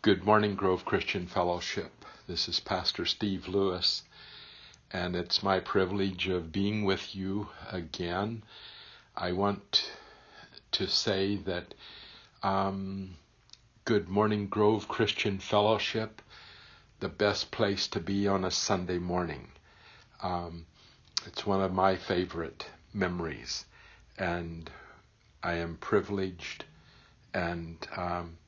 Good morning, Grove Christian Fellowship. This is Pastor Steve Lewis, and it's my privilege of being with you again. I want to say that um, Good morning, Grove Christian Fellowship, the best place to be on a Sunday morning. Um, it's one of my favorite memories, and I am privileged and um,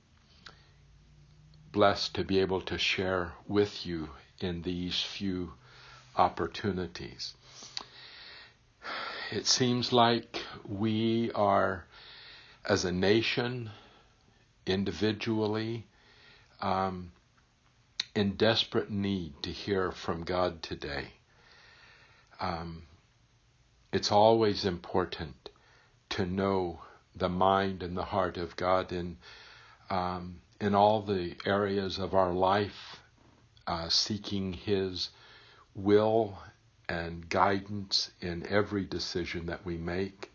blessed to be able to share with you in these few opportunities. It seems like we are, as a nation, individually, um, in desperate need to hear from God today. Um, it's always important to know the mind and the heart of God in um, in all the areas of our life, uh, seeking His will and guidance in every decision that we make,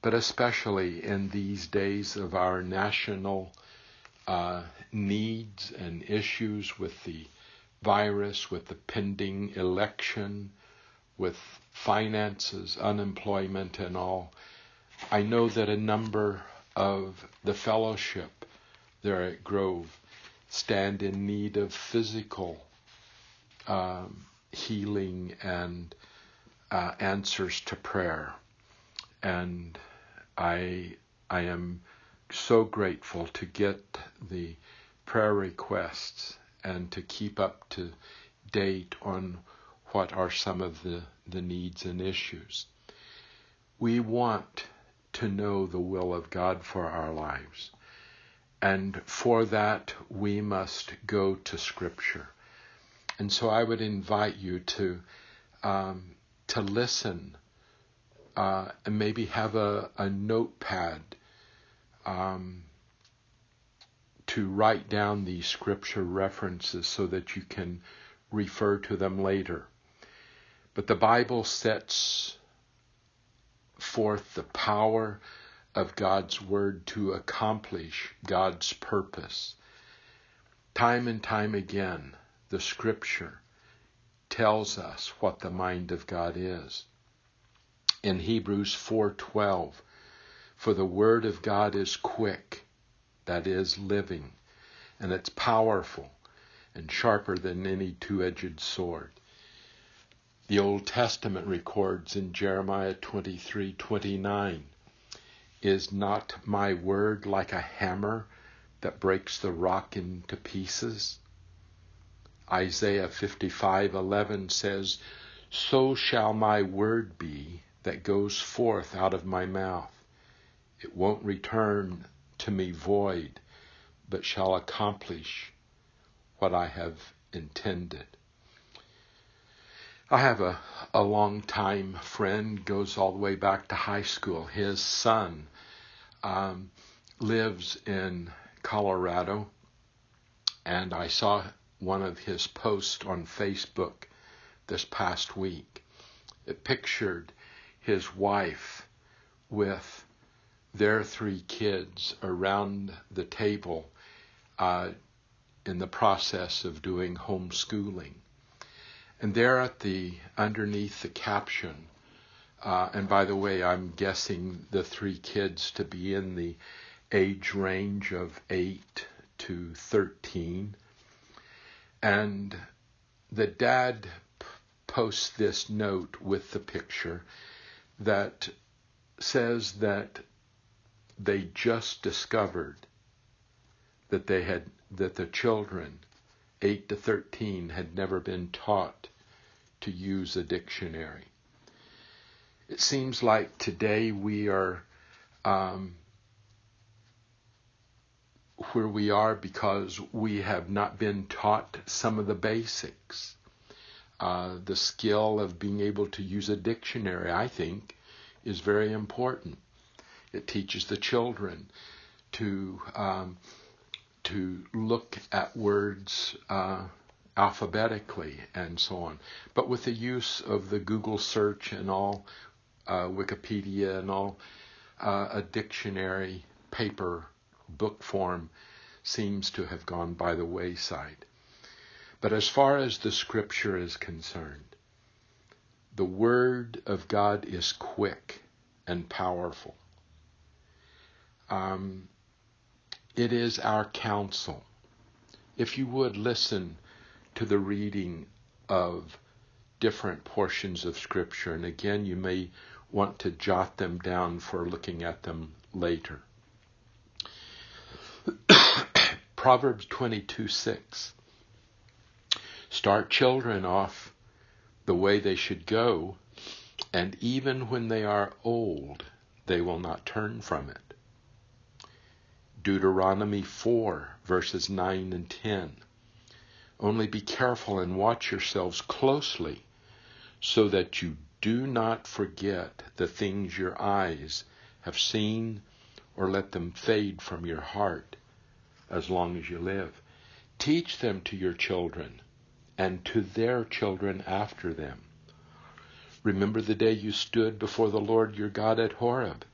but especially in these days of our national uh, needs and issues with the virus, with the pending election, with finances, unemployment, and all. I know that a number of the fellowship there at Grove stand in need of physical um, healing and uh, answers to prayer. And I, I am so grateful to get the prayer requests and to keep up to date on what are some of the, the needs and issues. We want to know the will of God for our lives. And for that, we must go to Scripture. And so I would invite you to um, to listen uh, and maybe have a, a notepad um, to write down these scripture references so that you can refer to them later. But the Bible sets forth the power of God's Word to accomplish God's purpose. Time and time again, the Scripture tells us what the mind of God is. In Hebrews 4:12, for the word of God is quick, that is living, and it's powerful and sharper than any two-edged sword. The Old Testament records in Jeremiah 23:29, is not my word like a hammer that breaks the rock into pieces? Isaiah 55:11 says, "So shall my word be that goes forth out of my mouth. It won't return to me void, but shall accomplish what I have intended." I have a, a long time friend, goes all the way back to high school. His son um, lives in Colorado, and I saw one of his posts on Facebook this past week. It pictured his wife with their three kids around the table uh, in the process of doing homeschooling. And there at the underneath the caption, uh, and by the way, I'm guessing the three kids to be in the age range of 8 to 13. And the dad p- posts this note with the picture that says that they just discovered that they had that the children 8 to 13 had never been taught to use a dictionary. It seems like today we are um, where we are because we have not been taught some of the basics. Uh, the skill of being able to use a dictionary, I think, is very important. It teaches the children to um, to look at words uh, alphabetically and so on. But with the use of the Google search and all, uh, Wikipedia and all, uh, a dictionary, paper, book form seems to have gone by the wayside. But as far as the scripture is concerned, the word of God is quick and powerful. Um, it is our counsel. If you would listen to the reading of different portions of Scripture, and again, you may want to jot them down for looking at them later. Proverbs 22 6. Start children off the way they should go, and even when they are old, they will not turn from it. Deuteronomy 4, verses 9 and 10. Only be careful and watch yourselves closely so that you do not forget the things your eyes have seen or let them fade from your heart as long as you live. Teach them to your children and to their children after them. Remember the day you stood before the Lord your God at Horeb,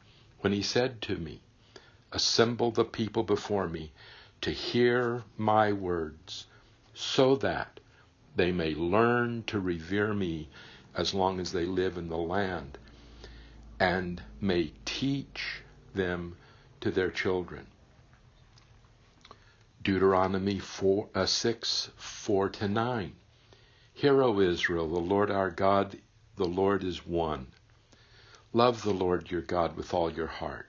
when he said to me, Assemble the people before me to hear my words, so that they may learn to revere me as long as they live in the land, and may teach them to their children. Deuteronomy 4, uh, 6, 4 to 9. Hear, O Israel, the Lord our God, the Lord is one. Love the Lord your God with all your heart,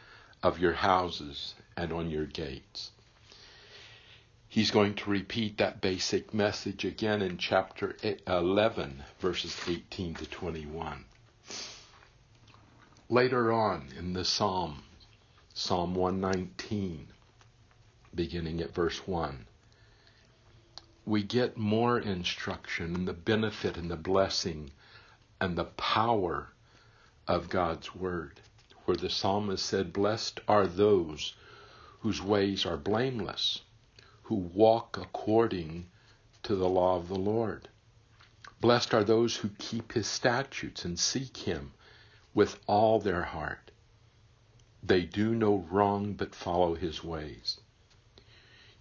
of your houses and on your gates. He's going to repeat that basic message again in chapter 11, verses 18 to 21. Later on in the psalm, Psalm 119, beginning at verse 1. We get more instruction and the benefit and the blessing and the power of God's Word, where the psalmist said, Blessed are those whose ways are blameless, who walk according to the law of the Lord. Blessed are those who keep his statutes and seek him with all their heart. They do no wrong but follow his ways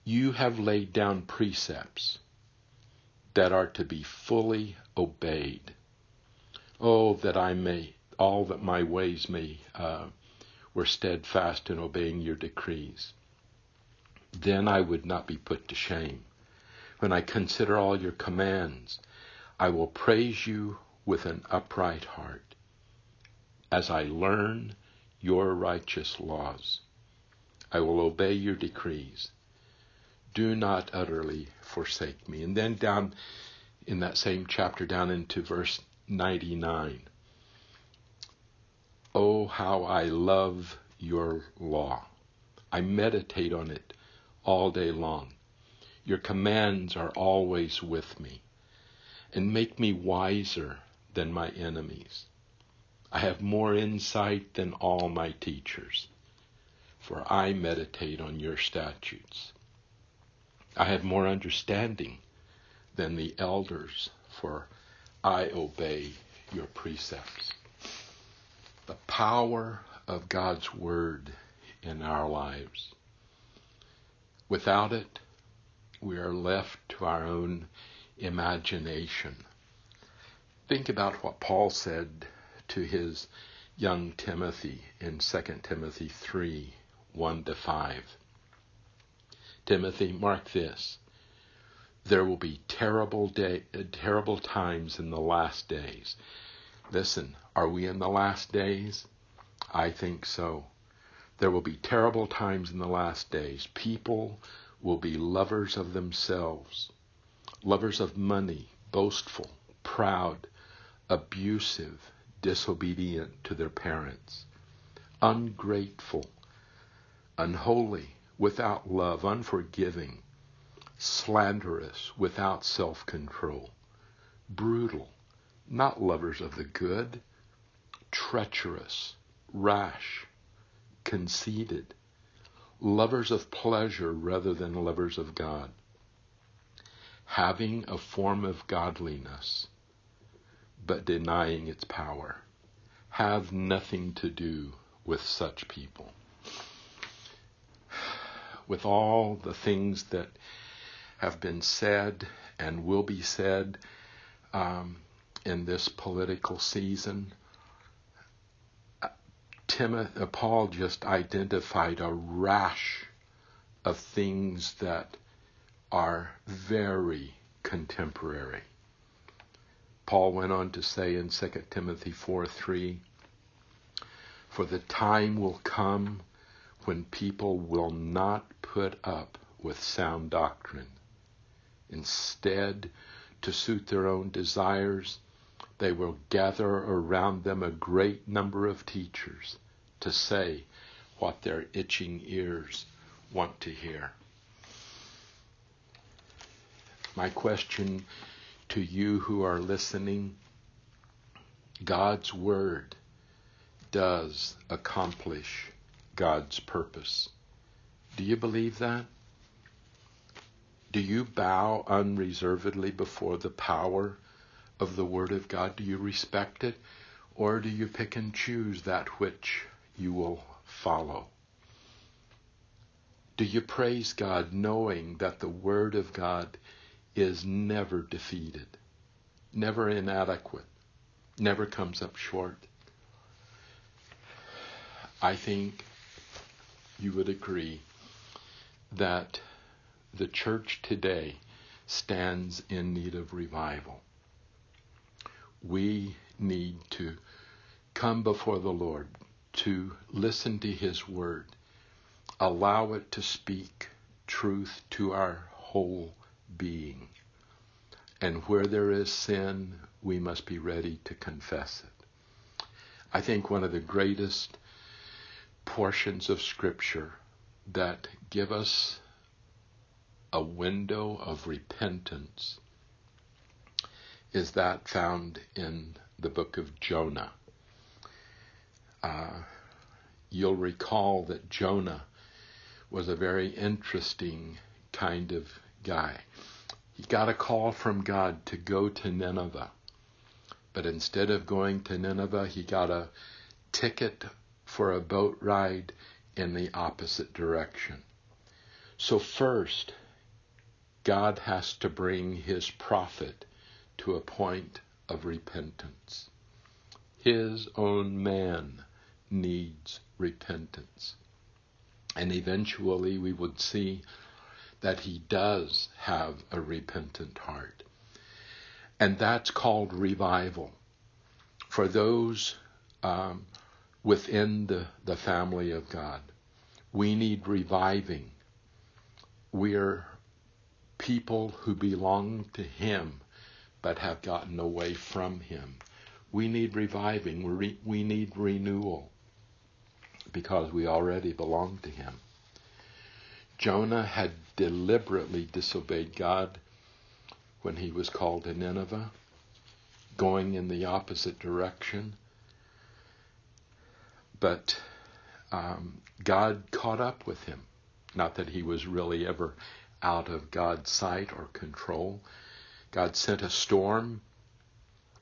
you have laid down precepts that are to be fully obeyed. Oh, that I may, all that my ways may, uh, were steadfast in obeying your decrees. Then I would not be put to shame. When I consider all your commands, I will praise you with an upright heart as I learn your righteous laws. I will obey your decrees do not utterly forsake me. And then down in that same chapter, down into verse 99. Oh, how I love your law. I meditate on it all day long. Your commands are always with me and make me wiser than my enemies. I have more insight than all my teachers, for I meditate on your statutes. I have more understanding than the elders, for I obey your precepts. The power of God's Word in our lives. Without it, we are left to our own imagination. Think about what Paul said to his young Timothy in 2 Timothy 3 1 to 5. Timothy, mark this. There will be terrible day, terrible times in the last days. Listen, are we in the last days? I think so. There will be terrible times in the last days. People will be lovers of themselves, lovers of money, boastful, proud, abusive, disobedient to their parents, ungrateful, unholy, without love, unforgiving, slanderous, without self control, brutal, not lovers of the good, treacherous, rash, conceited, lovers of pleasure rather than lovers of God, having a form of godliness but denying its power. Have nothing to do with such people. With all the things that have been said and will be said um, in this political season, Timothy, uh, Paul just identified a rash of things that are very contemporary. Paul went on to say in 2 Timothy 4 3, For the time will come when people will not put up with sound doctrine. Instead, to suit their own desires, they will gather around them a great number of teachers to say what their itching ears want to hear. My question to you who are listening God's Word does accomplish God's purpose. Do you believe that? Do you bow unreservedly before the power of the Word of God? Do you respect it? Or do you pick and choose that which you will follow? Do you praise God knowing that the Word of God is never defeated, never inadequate, never comes up short? I think you would agree that the church today stands in need of revival. We need to come before the Lord, to listen to His Word, allow it to speak truth to our whole being. And where there is sin, we must be ready to confess it. I think one of the greatest portions of Scripture that give us a window of repentance is that found in the book of Jonah uh, you'll recall that Jonah was a very interesting kind of guy. He got a call from God to go to Nineveh. But instead of going to Nineveh, he got a ticket for a boat ride in the opposite direction. So, first, God has to bring his prophet to a point of repentance. His own man needs repentance. And eventually we would see that he does have a repentant heart. And that's called revival. For those um, within the, the family of God, we need reviving. We're people who belong to Him but have gotten away from Him. We need reviving. We, we need renewal because we already belong to him. Jonah had deliberately disobeyed God when he was called to Nineveh, going in the opposite direction. But um, God caught up with him. Not that he was really ever out of God's sight or control. God sent a storm.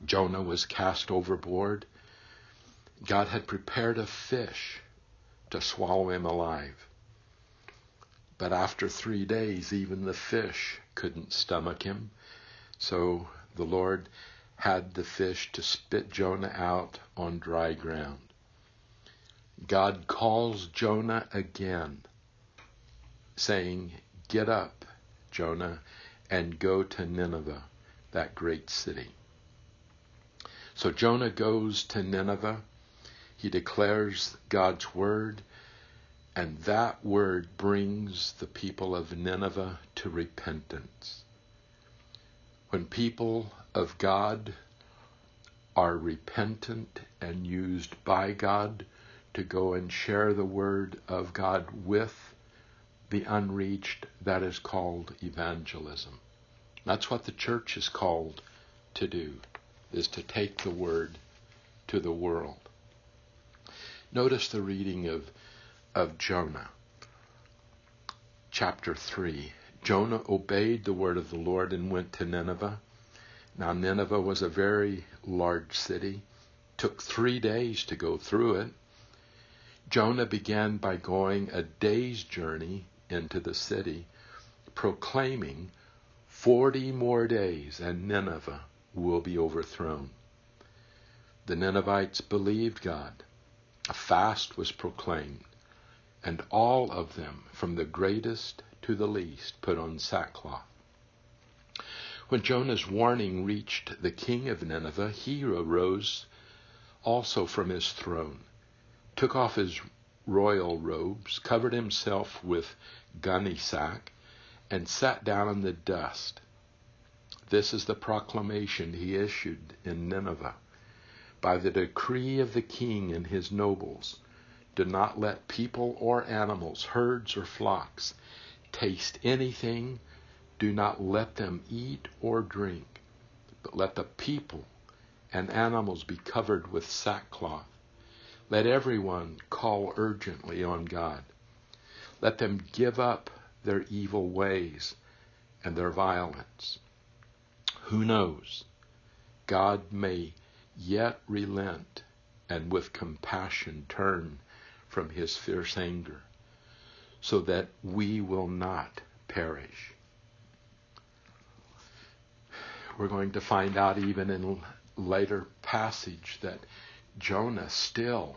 Jonah was cast overboard. God had prepared a fish to swallow him alive. But after three days, even the fish couldn't stomach him. So the Lord had the fish to spit Jonah out on dry ground. God calls Jonah again, saying, Get up, Jonah, and go to Nineveh, that great city. So Jonah goes to Nineveh he declares God's word, and that word brings the people of Nineveh to repentance. When people of God are repentant and used by God to go and share the word of God with the unreached, that is called evangelism. That's what the church is called to do, is to take the word to the world. Notice the reading of, of Jonah, chapter 3. Jonah obeyed the word of the Lord and went to Nineveh. Now, Nineveh was a very large city. Took three days to go through it. Jonah began by going a day's journey into the city, proclaiming, Forty more days and Nineveh will be overthrown. The Ninevites believed God. A fast was proclaimed, and all of them, from the greatest to the least, put on sackcloth. When Jonah's warning reached the king of Nineveh, he arose also from his throne, took off his royal robes, covered himself with gunny sack, and sat down in the dust. This is the proclamation he issued in Nineveh. By the decree of the king and his nobles, do not let people or animals, herds or flocks, taste anything. Do not let them eat or drink, but let the people and animals be covered with sackcloth. Let everyone call urgently on God. Let them give up their evil ways and their violence. Who knows? God may yet relent and with compassion turn from his fierce anger so that we will not perish. We're going to find out even in later passage that Jonah still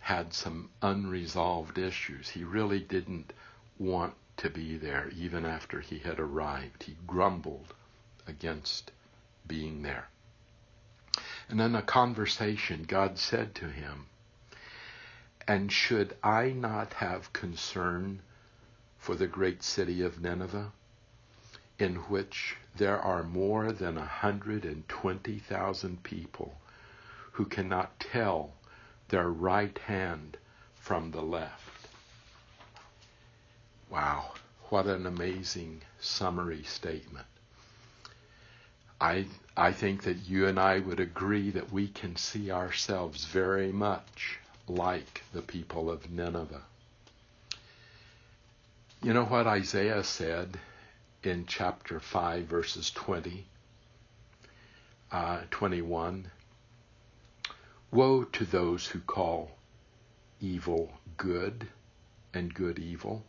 had some unresolved issues. He really didn't want to be there even after he had arrived. He grumbled against being there. And in a conversation, God said to him, And should I not have concern for the great city of Nineveh, in which there are more than a 120,000 people who cannot tell their right hand from the left. Wow, what an amazing summary statement. I, I think that you and I would agree that we can see ourselves very much like the people of Nineveh. You know what Isaiah said in chapter 5, verses 20, uh, 21? Woe to those who call evil good and good evil,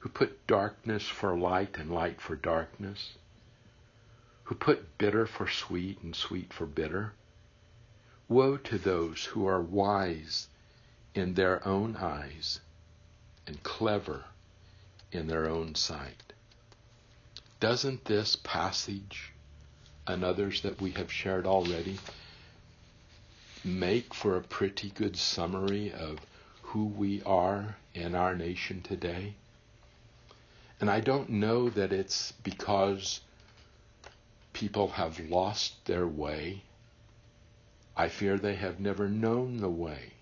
who put darkness for light and light for darkness, who put bitter for sweet and sweet for bitter. Woe to those who are wise in their own eyes and clever in their own sight. Doesn't this passage and others that we have shared already make for a pretty good summary of who we are in our nation today. And I don't know that it's because people have lost their way. I fear they have never known the way.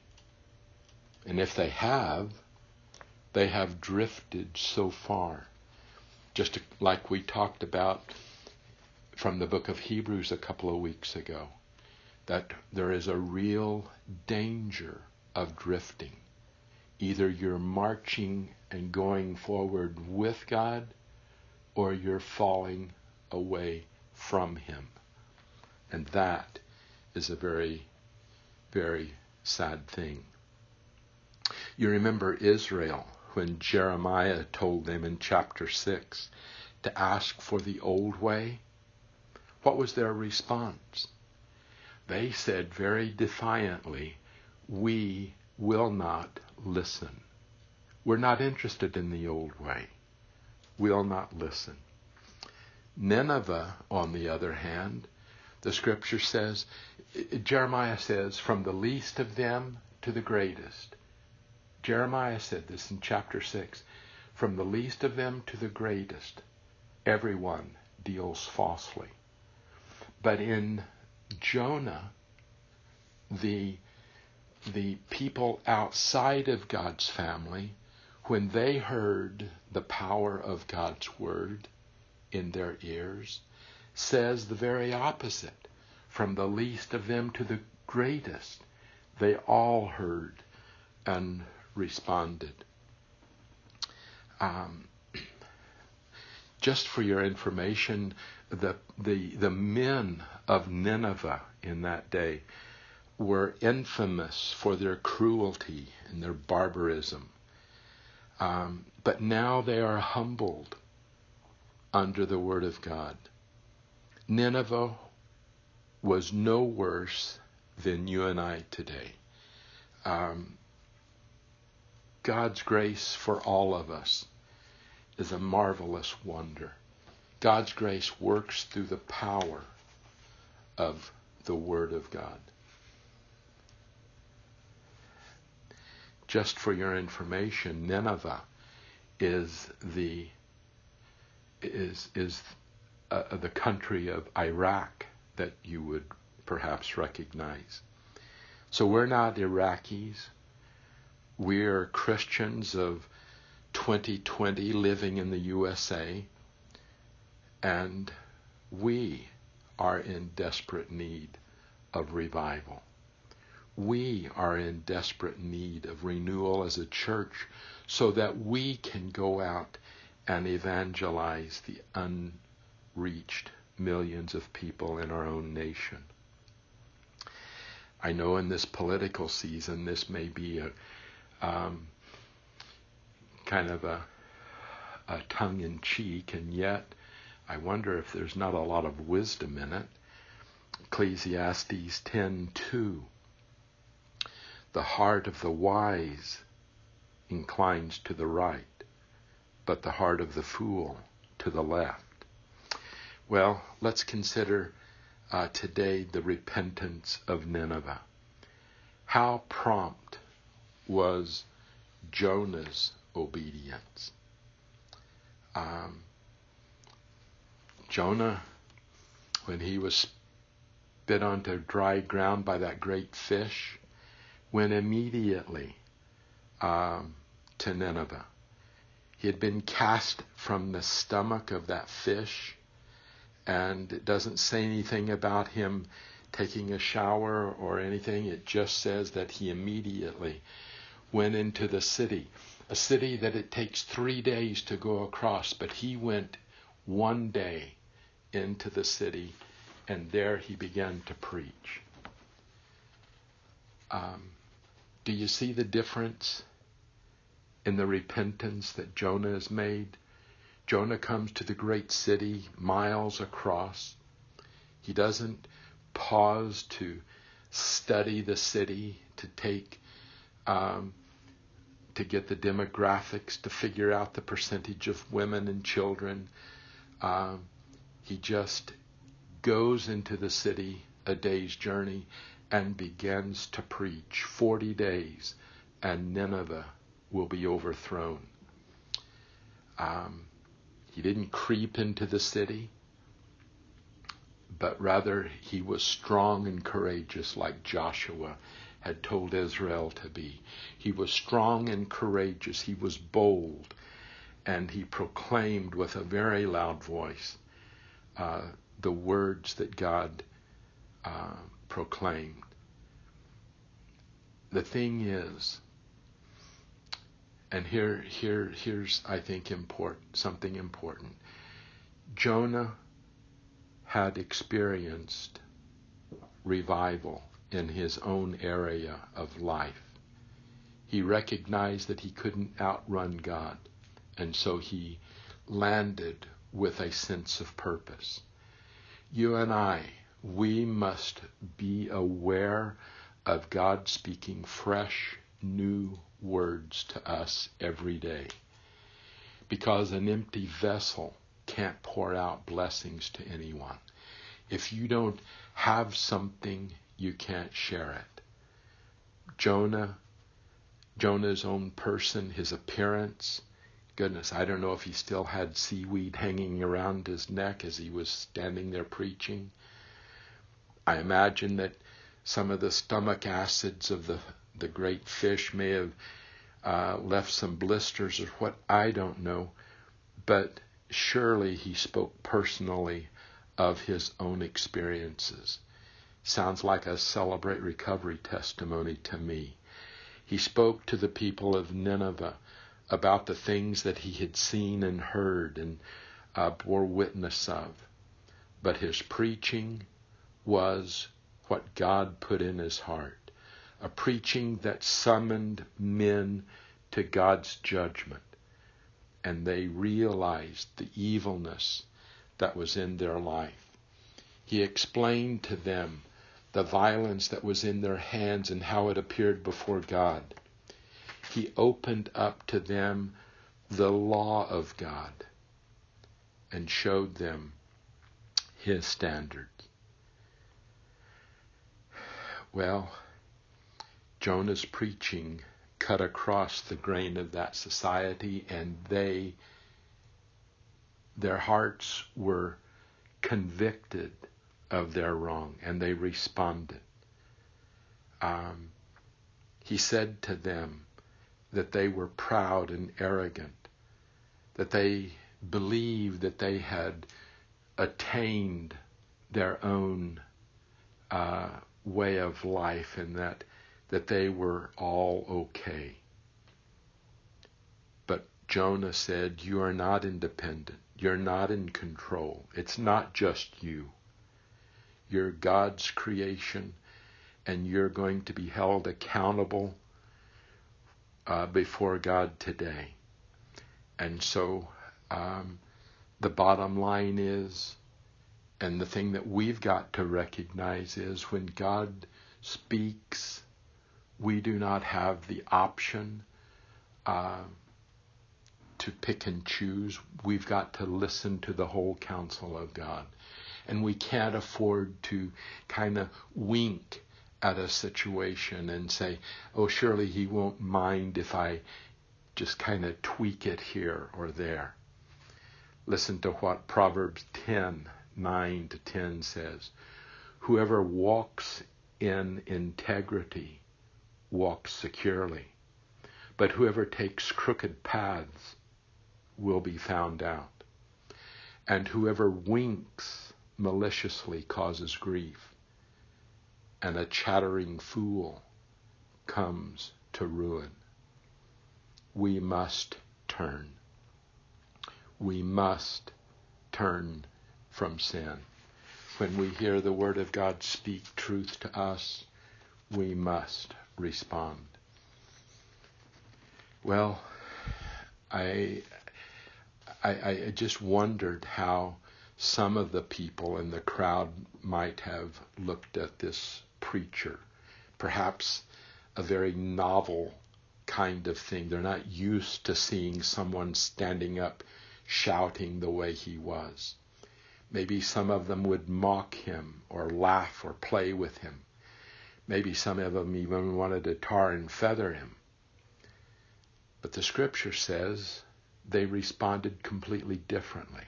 And if they have, they have drifted so far. Just like we talked about from the book of Hebrews a couple of weeks ago that there is a real danger of drifting. Either you're marching and going forward with God, or you're falling away from Him. And that is a very, very sad thing. You remember Israel when Jeremiah told them in chapter 6 to ask for the old way? What was their response? they said very defiantly, We will not listen. We're not interested in the old way. We'll not listen. Nineveh, on the other hand, the scripture says, Jeremiah says, from the least of them to the greatest. Jeremiah said this in chapter 6. From the least of them to the greatest, everyone deals falsely. But in Jonah, the, the people outside of God's family when they heard the power of God's word in their ears, says the very opposite. From the least of them to the greatest, they all heard and responded. Um, just for your information, the, the, the men of Nineveh in that day were infamous for their cruelty and their barbarism. Um, but now they are humbled under the Word of God. Nineveh was no worse than you and I today. Um, God's grace for all of us is a marvelous wonder. God's grace works through the power of the Word of God. Just for your information, Nineveh is the is is uh, the country of Iraq that you would perhaps recognize. So we're not Iraqis. We're Christians of 2020 living in the USA, and we are in desperate need of revival. We are in desperate need of renewal as a church so that we can go out and evangelize the unreached millions of people in our own nation. I know in this political season this may be a um, kind of a, a tongue in cheek, and yet I wonder if there's not a lot of wisdom in it. Ecclesiastes 10:2 The heart of the wise inclines to the right, but the heart of the fool to the left. Well, let's consider uh, today the repentance of Nineveh. How prompt was Jonah's obedience. Um, Jonah, when he was spit onto dry ground by that great fish, went immediately um, to Nineveh. He had been cast from the stomach of that fish, and it doesn't say anything about him taking a shower or anything. It just says that he immediately went into the city a city that it takes three days to go across, but he went one day into the city and there he began to preach. Um, do you see the difference in the repentance that Jonah has made? Jonah comes to the great city miles across. He doesn't pause to study the city, to take um, to get the demographics, to figure out the percentage of women and children. Um, he just goes into the city a day's journey and begins to preach 40 days, and Nineveh will be overthrown. Um, he didn't creep into the city, but rather he was strong and courageous like Joshua had told Israel to be. He was strong and courageous. He was bold. And he proclaimed with a very loud voice uh, the words that God uh, proclaimed. The thing is, and here, here, here's I think important something important. Jonah had experienced revival in his own area of life. He recognized that he couldn't outrun God, and so he landed with a sense of purpose. You and I, we must be aware of God speaking fresh, new words to us every day. Because an empty vessel can't pour out blessings to anyone. If you don't have something you can't share it. Jonah, Jonah's own person, his appearance, goodness, I don't know if he still had seaweed hanging around his neck as he was standing there preaching. I imagine that some of the stomach acids of the, the great fish may have uh, left some blisters or what, I don't know. But surely he spoke personally of his own experiences. Sounds like a celebrate recovery testimony to me. He spoke to the people of Nineveh about the things that he had seen and heard and uh, bore witness of. But his preaching was what God put in his heart a preaching that summoned men to God's judgment. And they realized the evilness that was in their life. He explained to them the violence that was in their hands and how it appeared before God. He opened up to them the law of God and showed them his standards. Well, Jonah's preaching cut across the grain of that society, and they, their hearts were convicted of their wrong, and they responded. Um, he said to them that they were proud and arrogant, that they believed that they had attained their own uh, way of life, and that that they were all okay. But Jonah said, You are not independent. You're not in control. It's not just you. You're God's creation, and you're going to be held accountable uh, before God today. And so um, the bottom line is, and the thing that we've got to recognize is when God speaks, we do not have the option uh, to pick and choose. We've got to listen to the whole counsel of God. And we can't afford to kind of wink at a situation and say, oh, surely he won't mind if I just kind of tweak it here or there. Listen to what Proverbs 10 9 to 10 says. Whoever walks in integrity walks securely, but whoever takes crooked paths will be found out. And whoever winks maliciously causes grief, and a chattering fool comes to ruin. We must turn. We must turn from sin. When we hear the Word of God speak truth to us, we must respond. Well, I, I, I just wondered how some of the people in the crowd might have looked at this preacher. Perhaps a very novel kind of thing. They're not used to seeing someone standing up shouting the way he was. Maybe some of them would mock him or laugh or play with him. Maybe some of them even wanted to tar and feather him. But the scripture says they responded completely differently.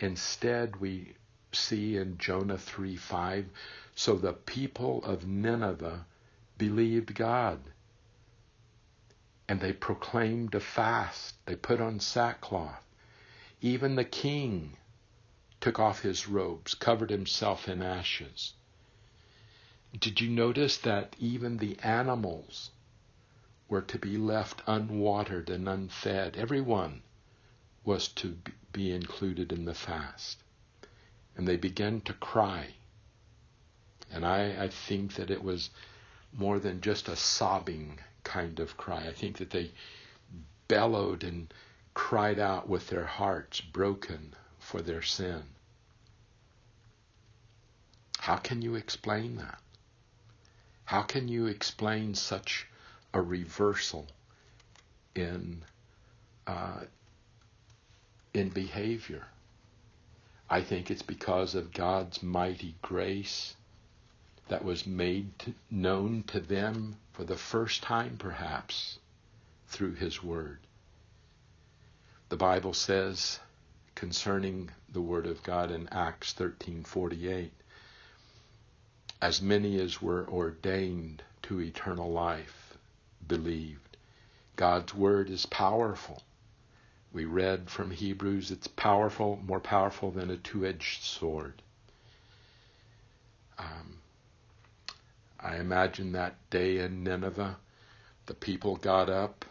Instead, we see in Jonah 3 5, so the people of Nineveh believed God. And they proclaimed a fast. They put on sackcloth. Even the king took off his robes, covered himself in ashes. Did you notice that even the animals were to be left unwatered and unfed? Everyone was to be included in the fast. And they began to cry. And I, I think that it was more than just a sobbing kind of cry. I think that they bellowed and cried out with their hearts broken for their sin. How can you explain that? How can you explain such a reversal in uh, in behavior? I think it's because of God's mighty grace that was made to, known to them for the first time, perhaps, through His Word. The Bible says concerning the Word of God in Acts 13:48 as many as were ordained to eternal life believed. God's word is powerful. We read from Hebrews, it's powerful, more powerful than a two edged sword. Um, I imagine that day in Nineveh, the people got up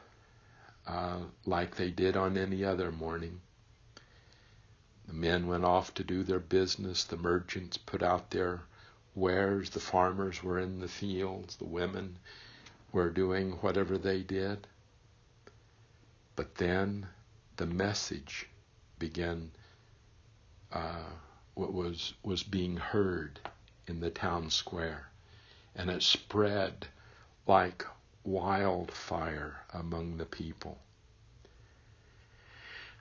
uh, like they did on any other morning. The men went off to do their business. The merchants put out their wares. The farmers were in the fields. The women were doing whatever they did. But then the message began, uh, what was, was being heard in the town square. And it spread like wildfire among the people.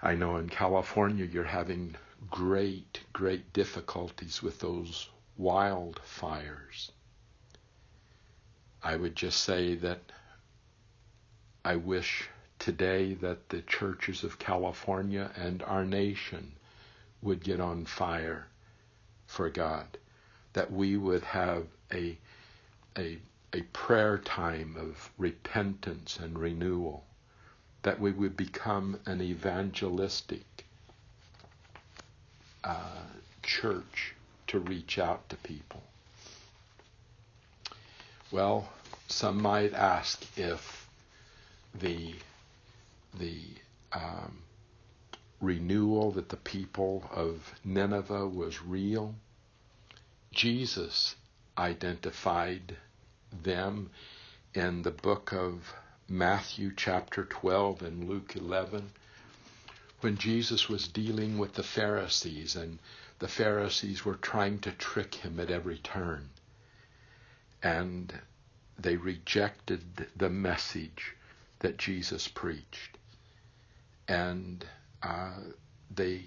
I know in California you're having great, great difficulties with those wildfires. I would just say that I wish today that the churches of California and our nation would get on fire for God, that we would have a, a, a prayer time of repentance and renewal, that we would become an evangelistic uh, church to reach out to people. Well, some might ask if the the um, renewal that the people of Nineveh was real. Jesus identified them in the book of Matthew chapter 12 and Luke 11 when Jesus was dealing with the Pharisees and the Pharisees were trying to trick him at every turn. And they rejected the message that Jesus preached. And uh, they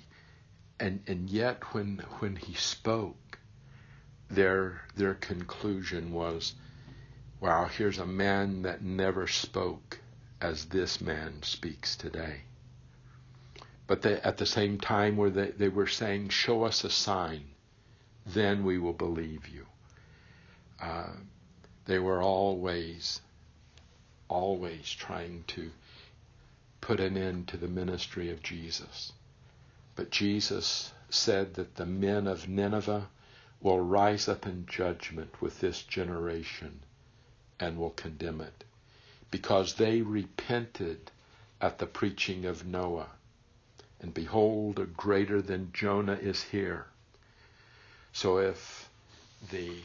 and and yet when when he spoke, their their conclusion was wow, here's a man that never spoke as this man speaks today. But they, at the same time, where they, they were saying, show us a sign, then we will believe you. Uh, they were always, always trying to put an end to the ministry of Jesus. But Jesus said that the men of Nineveh will rise up in judgment with this generation and will condemn it because they repented at the preaching of Noah. And behold, a greater than Jonah is here. So if the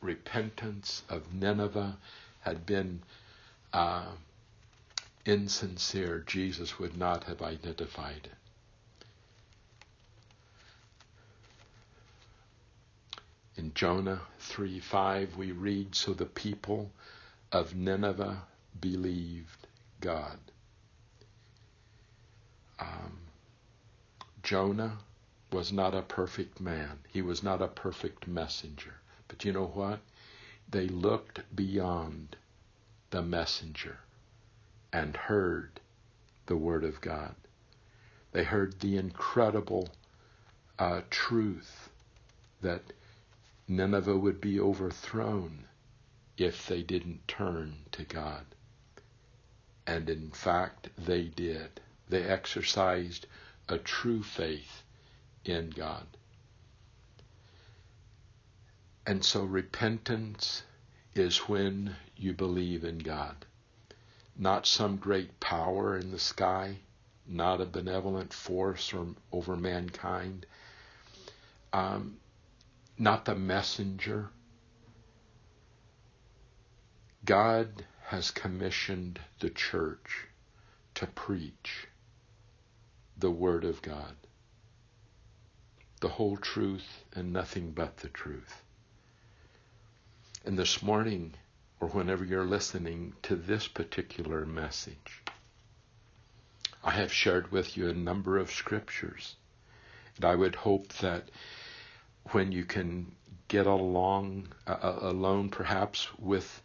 repentance of Nineveh had been uh, insincere, Jesus would not have identified it. In Jonah 3 5, we read, So the people of Nineveh believed God. Um, Jonah was not a perfect man, he was not a perfect messenger. But you know what? They looked beyond the messenger and heard the Word of God. They heard the incredible uh, truth that Nineveh would be overthrown if they didn't turn to God. And in fact, they did. They exercised a true faith in God. And so repentance is when you believe in God. Not some great power in the sky, not a benevolent force or, over mankind, um, not the messenger. God has commissioned the church to preach the Word of God, the whole truth and nothing but the truth. And this morning, or whenever you're listening to this particular message, I have shared with you a number of scriptures. And I would hope that when you can get along, uh, alone perhaps with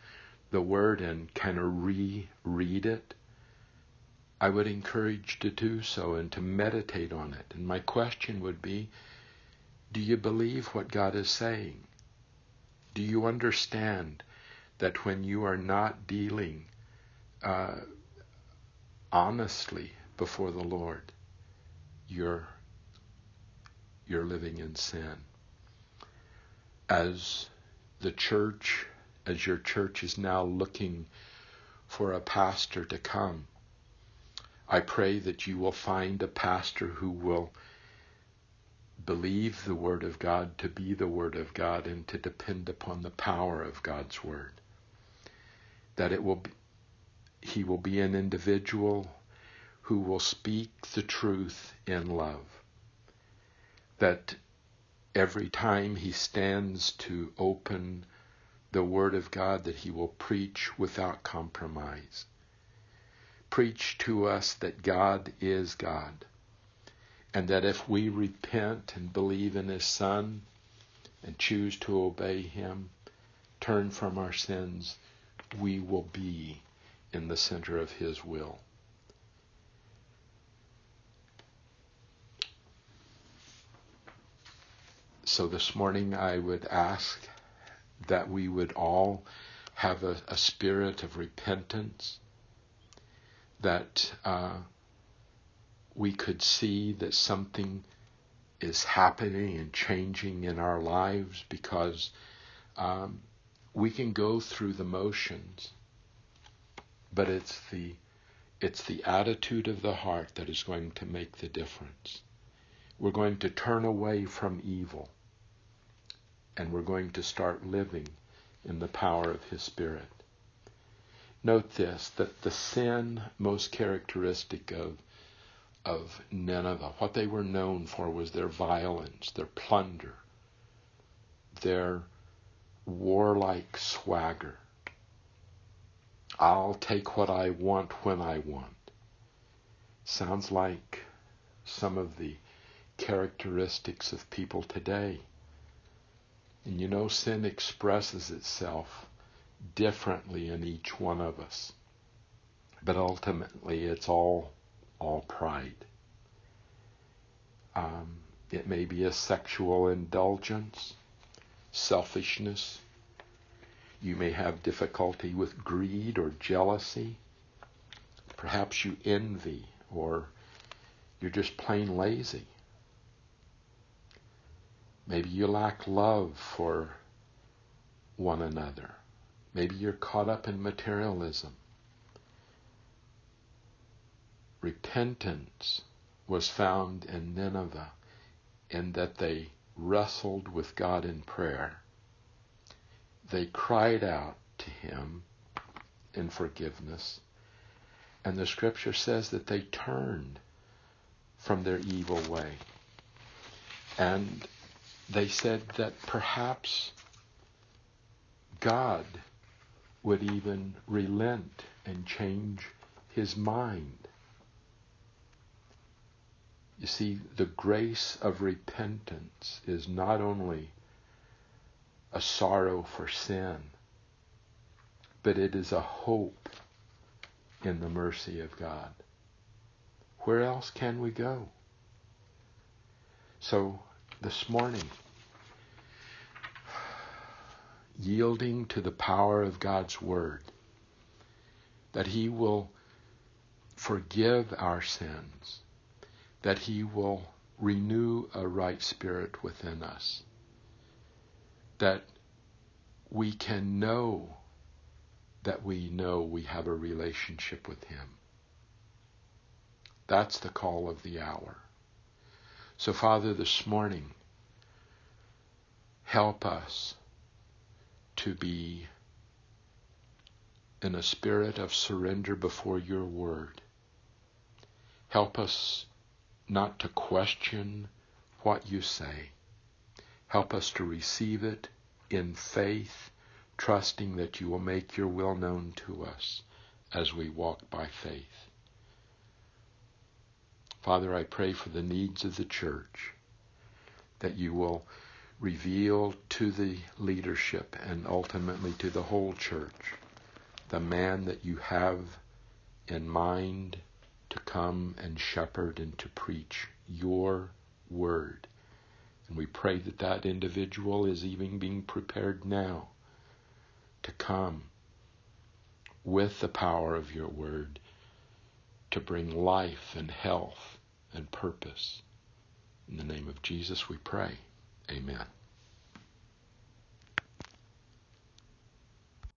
the Word and kind of reread it, I would encourage to do so and to meditate on it. And my question would be Do you believe what God is saying? Do you understand that when you are not dealing uh, honestly before the Lord, you're you're living in sin. As the church, as your church is now looking for a pastor to come, I pray that you will find a pastor who will believe the Word of God to be the Word of God and to depend upon the power of God's Word. That it will be, he will be an individual who will speak the truth in love. That every time he stands to open the Word of God, that he will preach without compromise. Preach to us that God is God and that if we repent and believe in His Son and choose to obey Him, turn from our sins, we will be in the center of His will. So this morning I would ask that we would all have a, a spirit of repentance, that uh, we could see that something is happening and changing in our lives because um, we can go through the motions, but it's the it's the attitude of the heart that is going to make the difference. We're going to turn away from evil and we're going to start living in the power of His Spirit. Note this that the sin most characteristic of of Nineveh. What they were known for was their violence, their plunder, their warlike swagger. I'll take what I want when I want. Sounds like some of the characteristics of people today. And you know, sin expresses itself differently in each one of us. But ultimately, it's all all pride. Um, it may be a sexual indulgence, selfishness. You may have difficulty with greed or jealousy. Perhaps you envy or you're just plain lazy. Maybe you lack love for one another. Maybe you're caught up in materialism repentance was found in Nineveh in that they wrestled with God in prayer. They cried out to Him in forgiveness. And the scripture says that they turned from their evil way. And they said that perhaps God would even relent and change his mind. You see, the grace of repentance is not only a sorrow for sin, but it is a hope in the mercy of God. Where else can we go? So this morning, yielding to the power of God's Word, that He will forgive our sins that He will renew a right spirit within us, that we can know that we know we have a relationship with Him. That's the call of the hour. So, Father, this morning, help us to be in a spirit of surrender before your word. Help us not to question what you say. Help us to receive it in faith, trusting that you will make your will known to us as we walk by faith. Father, I pray for the needs of the church, that you will reveal to the leadership and ultimately to the whole church the man that you have in mind to come and shepherd and to preach your word. And we pray that that individual is even being prepared now to come with the power of your word to bring life and health and purpose. In the name of Jesus we pray. Amen.